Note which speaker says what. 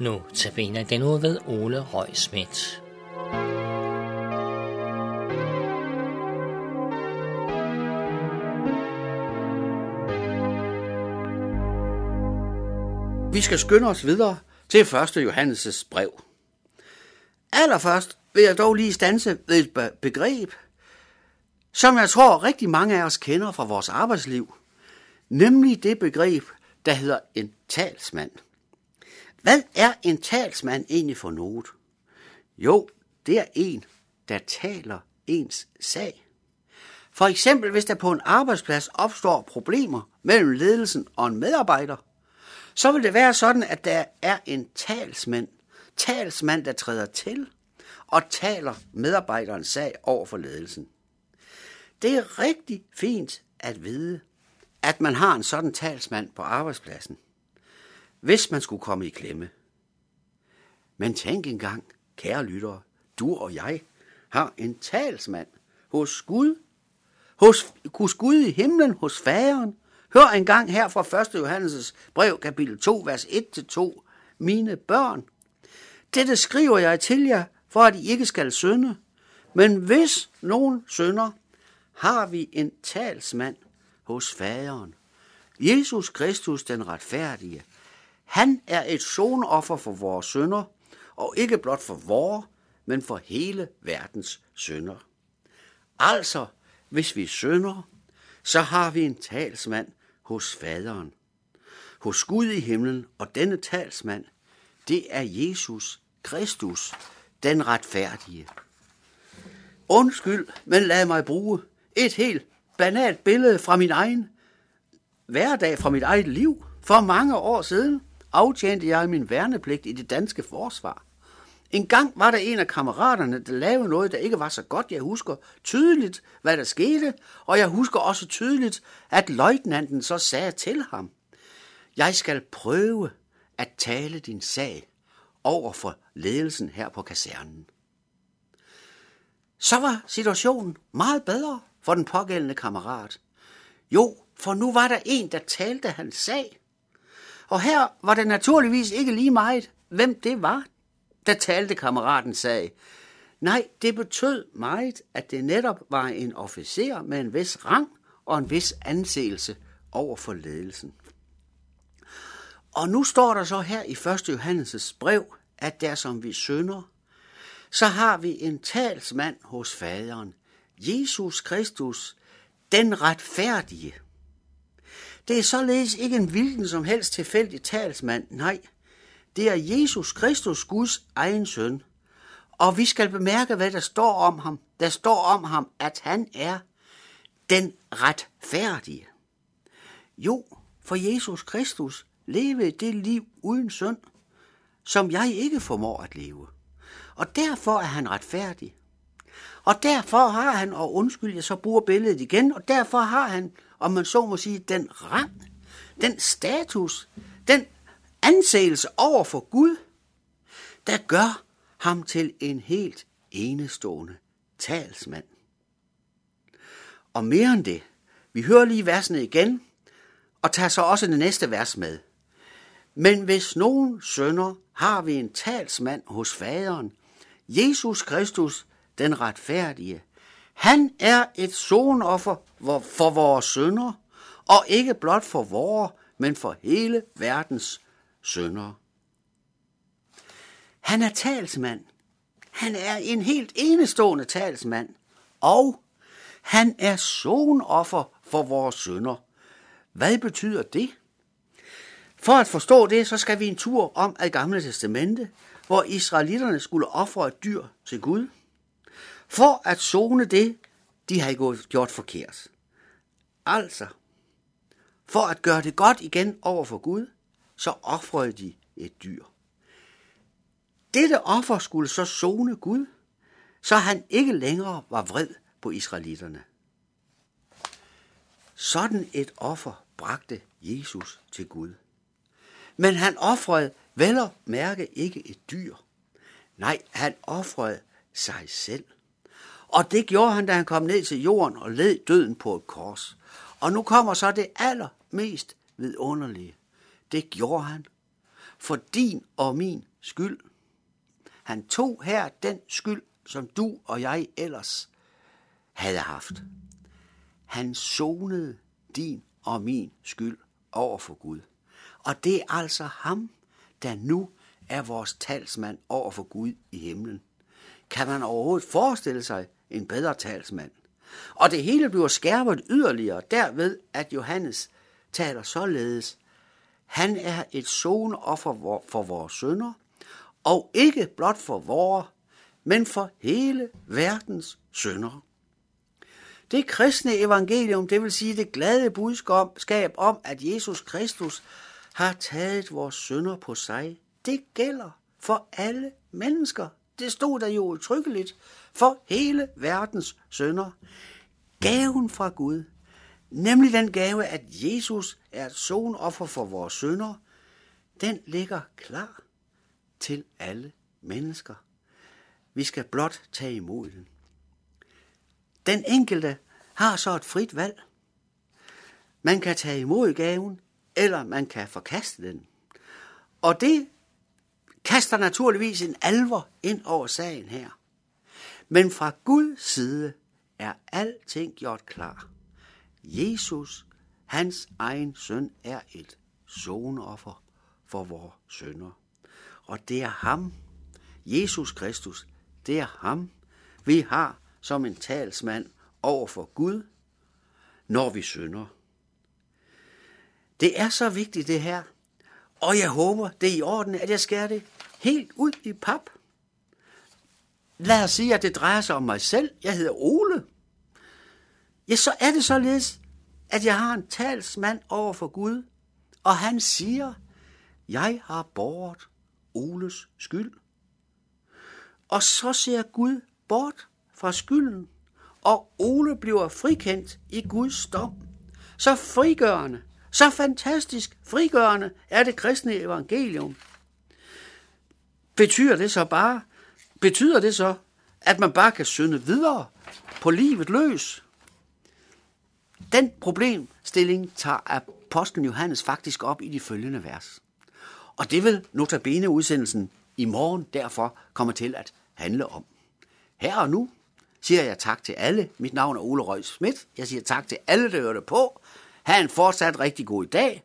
Speaker 1: Nu tabiner den ud ved Ole Røg Schmidt.
Speaker 2: Vi skal skynde os videre til 1. Johannes' brev. Allerførst vil jeg dog lige stanse ved et begreb, som jeg tror rigtig mange af os kender fra vores arbejdsliv, nemlig det begreb, der hedder en talsmand. Hvad er en talsmand egentlig for noget? Jo, det er en, der taler ens sag. For eksempel, hvis der på en arbejdsplads opstår problemer mellem ledelsen og en medarbejder, så vil det være sådan, at der er en talsmand, talsmand, der træder til og taler medarbejderens sag over for ledelsen. Det er rigtig fint at vide, at man har en sådan talsmand på arbejdspladsen, hvis man skulle komme i klemme. Men tænk engang, kære lyttere, du og jeg har en talsmand hos Gud, hos, hos Gud i himlen, hos faderen. Hør engang her fra 1. Johannes' brev, kapitel 2, vers 1-2. Mine børn, dette skriver jeg til jer, for at I ikke skal synde. Men hvis nogen synder, har vi en talsmand hos faderen. Jesus Kristus, den retfærdige. Han er et sonoffer for vores synder, og ikke blot for vores, men for hele verdens synder. Altså, hvis vi synder, så har vi en talsmand hos faderen. Hos Gud i himlen, og denne talsmand, det er Jesus Kristus, den retfærdige. Undskyld, men lad mig bruge et helt banalt billede fra min egen hverdag, fra mit eget liv. For mange år siden aftjente jeg min værnepligt i det danske forsvar. En gang var der en af kammeraterne, der lavede noget, der ikke var så godt. Jeg husker tydeligt, hvad der skete, og jeg husker også tydeligt, at løjtnanten så sagde til ham, jeg skal prøve at tale din sag over for ledelsen her på kasernen. Så var situationen meget bedre for den pågældende kammerat. Jo, for nu var der en, der talte hans sag. Og her var det naturligvis ikke lige meget, hvem det var, der talte kammeraten sag. Nej, det betød meget, at det netop var en officer med en vis rang og en vis anseelse over for ledelsen. Og nu står der så her i 1. Johannes' brev, at der som vi synder, så har vi en talsmand hos faderen, Jesus Kristus, den retfærdige. Det er således ikke en hvilken som helst tilfældig talsmand, nej, det er Jesus Kristus, Guds egen søn. Og vi skal bemærke, hvad der står om ham. Der står om ham, at han er den retfærdige. Jo, for Jesus Kristus levede det liv uden synd, som jeg ikke formår at leve. Og derfor er han retfærdig. Og derfor har han, og undskyld, jeg så bruger billedet igen, og derfor har han, om man så må sige, den rang, den status, den anseelse over for Gud, der gør ham til en helt enestående talsmand. Og mere end det, vi hører lige versene igen, og tager så også det næste vers med. Men hvis nogen sønder, har vi en talsmand hos faderen, Jesus Kristus, den retfærdige. Han er et sonoffer for vores sønder, og ikke blot for vores, men for hele verdens sønder. Han er talsmand. Han er en helt enestående talsmand. Og han er sonoffer for vores sønder. Hvad betyder det? For at forstå det, så skal vi en tur om ad gamle testamente, hvor israelitterne skulle ofre et dyr til Gud, for at zone det, de havde gjort forkert. Altså, for at gøre det godt igen over for Gud, så offrede de et dyr. Dette offer skulle så zone Gud, så han ikke længere var vred på israelitterne. Sådan et offer bragte Jesus til Gud. Men han offrede vel og mærke ikke et dyr. Nej, han offrede sig selv. Og det gjorde han, da han kom ned til jorden og led døden på et kors. Og nu kommer så det allermest vidunderlige. Det gjorde han for din og min skyld. Han tog her den skyld, som du og jeg ellers havde haft. Han sonede din og min skyld over for Gud. Og det er altså ham, der nu er vores talsmand over for Gud i himlen. Kan man overhovedet forestille sig en bedre talsmand? Og det hele bliver skærpet yderligere derved, at Johannes taler således. Han er et zoneoffer for vores sønder, og ikke blot for vores, men for hele verdens sønder. Det kristne evangelium, det vil sige det glade budskab om, at Jesus Kristus har taget vores sønder på sig, det gælder for alle mennesker. Det stod der jo utryggeligt for hele verdens sønder. Gaven fra Gud, nemlig den gave, at Jesus er et sonoffer for vores sønder, den ligger klar til alle mennesker. Vi skal blot tage imod den. Den enkelte har så et frit valg. Man kan tage imod gaven, eller man kan forkaste den. Og det kaster naturligvis en alvor ind over sagen her. Men fra Guds side er alting gjort klar. Jesus, hans egen søn, er et sonoffer for vores sønder. Og det er ham, Jesus Kristus, det er ham, vi har som en talsmand over for Gud, når vi synder. Det er så vigtigt det her, og jeg håber, det er i orden, at jeg skærer det helt ud i pap. Lad os sige, at det drejer sig om mig selv. Jeg hedder Ole. Ja, så er det således, at jeg har en talsmand over for Gud, og han siger, jeg har båret Oles skyld. Og så ser Gud bort fra skylden, og Ole bliver frikendt i Guds dom. Så frigørende, så fantastisk frigørende er det kristne evangelium. Betyder det så bare, betyder det så, at man bare kan synde videre på livet løs? Den problemstilling tager apostlen Johannes faktisk op i de følgende vers. Og det vil notabene udsendelsen i morgen derfor kommer til at handle om. Her og nu siger jeg tak til alle. Mit navn er Ole Røg Schmidt. Jeg siger tak til alle, der hørte på. Ha' en fortsat rigtig god dag,